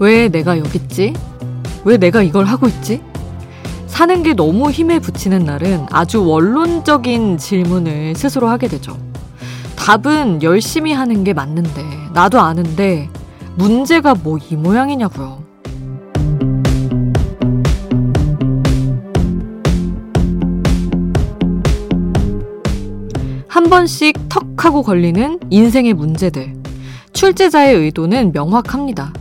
왜 내가 여기 있지? 왜 내가 이걸 하고 있지? 사는 게 너무 힘에 부치는 날은 아주 원론적인 질문을 스스로 하게 되죠. 답은 열심히 하는 게 맞는데, 나도 아는데, 문제가 뭐 이 모양이냐고요. 한 번씩 턱 하고 걸리는 인생의 문제들. 출제자의 의도는 명확합니다.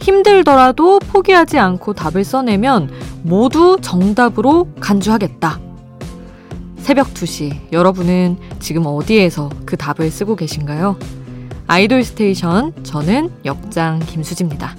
힘들더라도 포기하지 않고 답을 써내면 모두 정답으로 간주하겠다. 새벽 2시, 여러분은 지금 어디에서 그 답을 쓰고 계신가요? 아이돌 스테이션, 저는 역장 김수지입니다.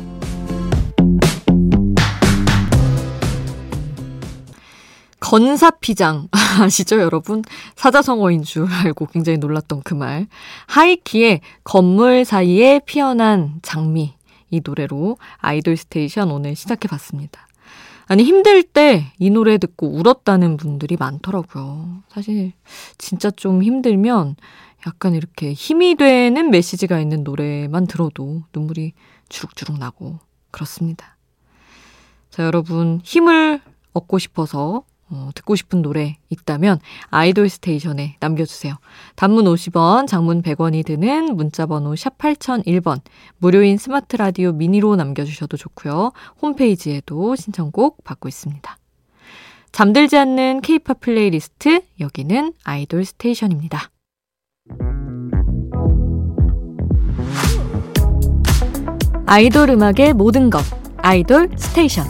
건사피장 아시죠 여러분? 사자성어인 줄 알고 굉장히 놀랐던 그 말. 하이키의 건물 사이에 피어난 장미 이 노래로 아이돌 스테이션 오늘 시작해 봤습니다. 아니, 힘들 때 이 노래 듣고 울었다는 분들이 많더라고요. 사실, 진짜 좀 힘들면 약간 이렇게 힘이 되는 메시지가 있는 노래만 들어도 눈물이 주룩주룩 나고 그렇습니다. 자, 여러분, 힘을 얻고 싶어서 어, 듣고 싶은 노래 있다면 아이돌 스테이션에 남겨주세요. 단문 50원, 장문 100원이 드는 문자번호 샵 8001번, 무료인 스마트 라디오 미니로 남겨주셔도 좋고요. 홈페이지에도 신청곡 받고 있습니다. 잠들지 않는 케이팝 플레이리스트, 여기는 아이돌 스테이션입니다. 아이돌 음악의 모든 것, 아이돌 스테이션.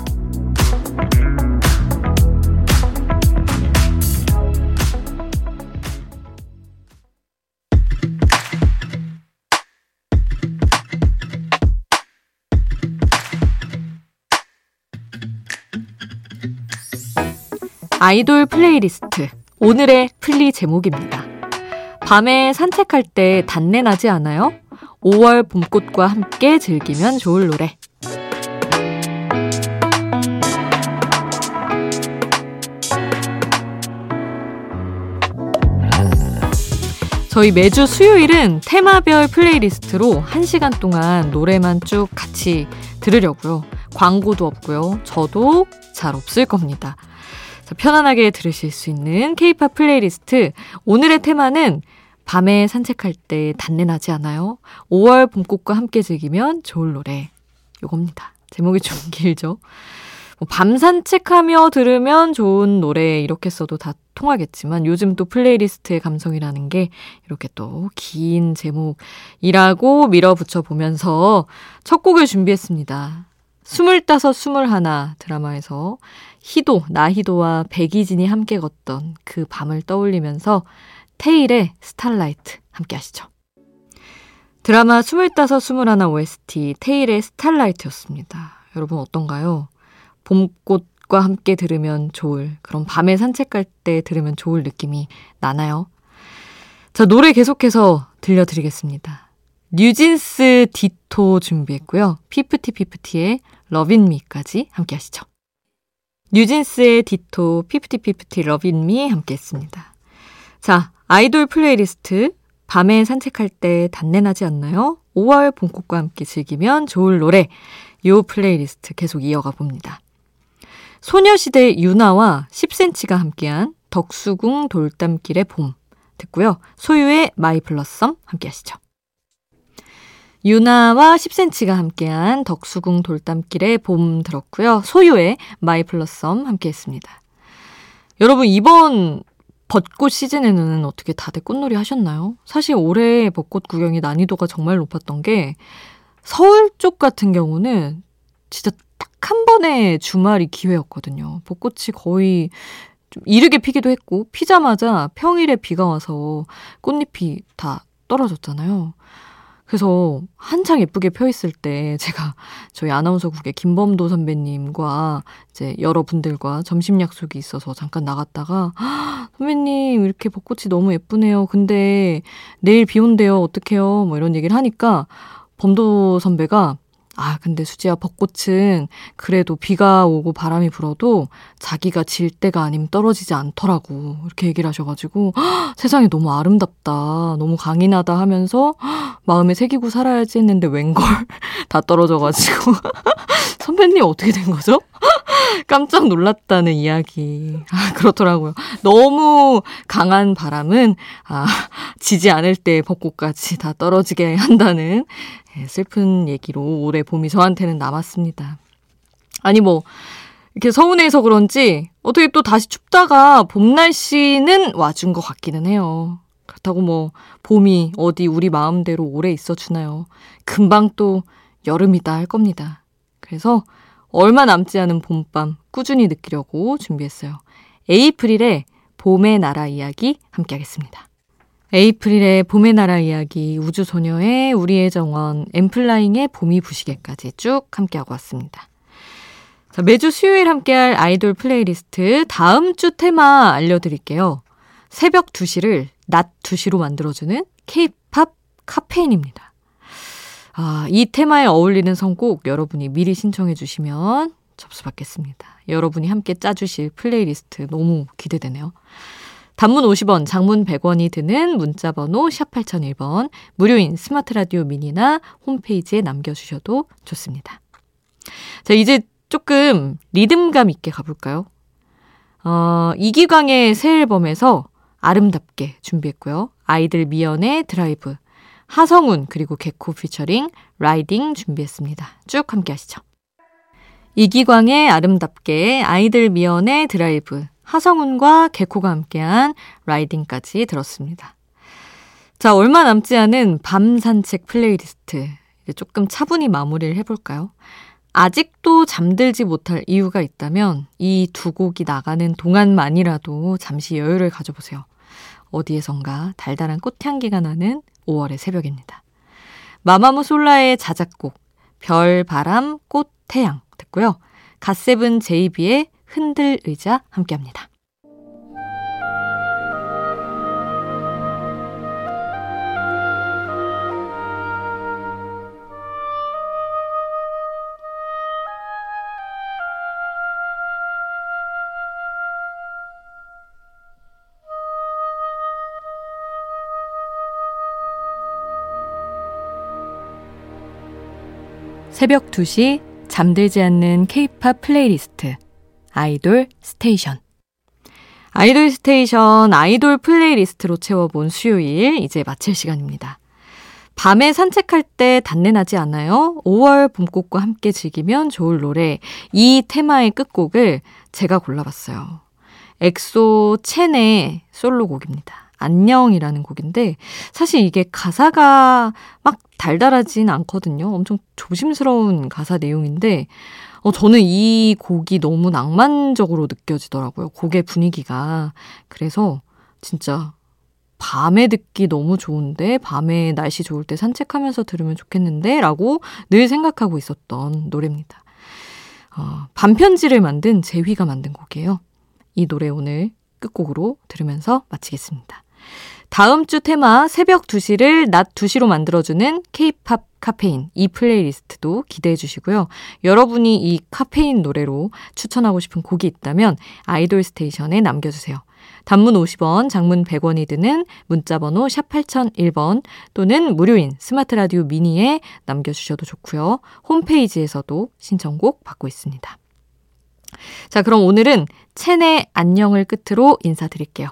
아이돌 플레이리스트. 오늘의 플리 제목입니다. 밤에 산책할 때 단내 나지 않아요? 5월 봄꽃과 함께 즐기면 좋을 노래. 저희 매주 수요일은 테마별 playlist로 1시간 동안 노래만 쭉 같이 들으려고요. 광고도 없고요. 저도 잘 없을 겁니다. 편안하게 들으실 수 있는 케이팝 플레이리스트. 오늘의 테마는 밤에 산책할 때 단내 나지 않아요? 5월 봄꽃과 함께 즐기면 좋을 노래. 요겁니다. 제목이 좀 길죠? 뭐 밤 산책하며 들으면 좋은 노래 이렇게 써도 다 통하겠지만 요즘 또 플레이리스트의 감성이라는 게 이렇게 또 긴 제목이라고 밀어붙여 보면서 첫 곡을 준비했습니다. 스물다섯, 스물하나 드라마에서 희도, 나희도와 백이진이 함께 걷던 그 밤을 떠올리면서 테일의 Starlight 함께 하시죠. 드라마 스물다섯, 스물하나 OST 테일의 Starlight였습니다. 여러분 어떤가요? 봄꽃과 함께 들으면 좋을, 그런 밤에 산책할 때 들으면 좋을 느낌이 나나요? 자, 노래 계속해서 들려드리겠습니다. 뉴진스 Ditto 준비했고요. 피프티 피프티의 Lovin' Me까지 함께 하시죠. 뉴진스의 Ditto, 피프티피프티 Lovin' Me 함께 했습니다. 자, 아이돌 플레이리스트 밤에 산책할 때 단내나지 않나요? 5월 봄꽃과 함께 즐기면 좋을 노래 요 플레이리스트 계속 이어가 봅니다. 소녀시대 윤아와 10cm가 함께한 덕수궁 돌담길의 봄 듣고요. 소유의 My Blossom 함께 하시죠. 윤아와 10cm가 함께한 덕수궁 돌담길의 봄 들었고요. 소유의 My Blossom 함께 했습니다. 여러분, 이번 벚꽃 시즌에는 어떻게 다들 꽃놀이 하셨나요? 사실 올해 벚꽃 구경이 난이도가 정말 높았던 게 서울 쪽 같은 경우는 진짜 딱 한 번의 주말이 기회였거든요. 벚꽃이 거의 좀 이르게 피기도 했고 피자마자 평일에 비가 와서 꽃잎이 다 떨어졌잖아요. 그래서 한창 예쁘게 펴 있을 때 제가 저희 아나운서국의 김범도 선배님과 이제 여러분들과 점심 약속이 있어서 잠깐 나갔다가 선배님 이렇게 벚꽃이 너무 예쁘네요. 근데 내일 비 온대요. 어떡해요? 뭐 이런 얘기를 하니까 범도 선배가 아, 근데 수지야, 벚꽃은 그래도 비가 오고 바람이 불어도 자기가 질 때가 아니면 떨어지지 않더라고. 이렇게 얘기를 하셔가지고, 헉, 세상이 너무 아름답다. 너무 강인하다 하면서, 헉, 마음에 새기고 살아야지 했는데 웬걸 다 떨어져가지고. 선배님 어떻게 된 거죠? 깜짝 놀랐다는 이야기. 아, 그렇더라고요. 너무 강한 바람은, 아, 지지 않을 때 벚꽃까지 다 떨어지게 한다는 예, 슬픈 얘기로 올해 봄이 저한테는 남았습니다. 아니, 뭐, 이렇게 서운해서 그런지 어떻게 또 다시 춥다가 봄 날씨는 와준 것 같기는 해요. 그렇다고 뭐, 봄이 어디 우리 마음대로 오래 있어 주나요? 금방 또 여름이다 할 겁니다. 그래서 얼마 남지 않은 봄밤 꾸준히 느끼려고 준비했어요. 에이프릴의 봄의 나라 이야기 함께 하겠습니다. 에이프릴의 봄의 나라 이야기, 우주소녀의 우리의 정원, 엔플라잉의 봄이 부시게까지 쭉 함께하고 왔습니다. 자, 매주 수요일 함께할 아이돌 플레이리스트 다음 주 테마 알려드릴게요. 새벽 2시를 낮 2시로 만들어주는 케이팝 카페인입니다. 아, 이 테마에 어울리는 선곡 여러분이 미리 신청해 주시면 접수 받겠습니다. 여러분이 함께 짜주실 플레이리스트 너무 기대되네요. 단문 50원, 장문 100원이 드는 문자번호 샵 8001번, 무료인 스마트 라디오 미니나 홈페이지에 남겨주셔도 좋습니다. 자, 이제 조금 리듬감 있게 가볼까요? 어, 이기광의 새 앨범에서 아름답게 준비했고요. 아이들 미연의 드라이브, 하성운 그리고 개코 featuring Riding 준비했습니다. 쭉 함께 하시죠. 이기광의 아름답게 아이들 미연의 드라이브 하성운과 개코가 함께한 Riding까지 들었습니다. 자, 얼마 남지 않은 밤 산책 플레이리스트. 이제 조금 차분히 마무리를 해볼까요? 아직도 잠들지 못할 이유가 있다면 이 두 곡이 나가는 동안만이라도 잠시 여유를 가져보세요. 어디에선가 달달한 꽃향기가 나는 5월의 새벽입니다. 마마무 솔라의 자작곡 별, 바람, 꽃, 태양 듣고요. 갓세븐 제이비의 흔들 의자 함께합니다. 새벽 2시 잠들지 않는 케이팝 플레이리스트 아이돌 스테이션 아이돌 스테이션 아이돌 playlist로 채워본 수요일 이제 마칠 시간입니다. 밤에 산책할 때 단내나지 않아요? 5월 봄꽃과 함께 즐기면 좋을 노래 이 테마의 끝곡을 제가 골라봤어요. 엑소 첸의 솔로곡입니다. 안녕이라는 곡인데 사실 이게 가사가 막 달달하진 않거든요. 엄청 조심스러운 가사 내용인데 어, 저는 이 곡이 너무 낭만적으로 느껴지더라고요. 곡의 분위기가. 그래서 진짜 밤에 듣기 너무 좋은데, 밤에 날씨 좋을 때 산책하면서 들으면 좋겠는데, 라고 늘 생각하고 있었던 노래입니다. 어, 반편지를 만든 제휘가 만든 곡이에요. 이 노래 오늘 끝곡으로 들으면서 마치겠습니다. 다음 주 테마 새벽 2시를 낮 2시로 만들어주는 케이팝 카페인 이 playlist도 기대해 주시고요. 여러분이 이 카페인 노래로 추천하고 싶은 곡이 있다면 아이돌 스테이션에 남겨주세요. 단문 50원, 장문 100원이 드는 문자번호 샵 8001번 또는 무료인 스마트 라디오 미니에 남겨주셔도 좋고요. 홈페이지에서도 신청곡 받고 있습니다. 자, 그럼 오늘은 첸의 안녕을 끝으로 인사드릴게요.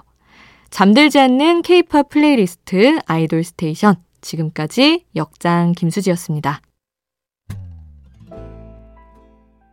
잠들지 않는 케이팝 플레이리스트 아이돌 스테이션. 지금까지 역장 김수지였습니다.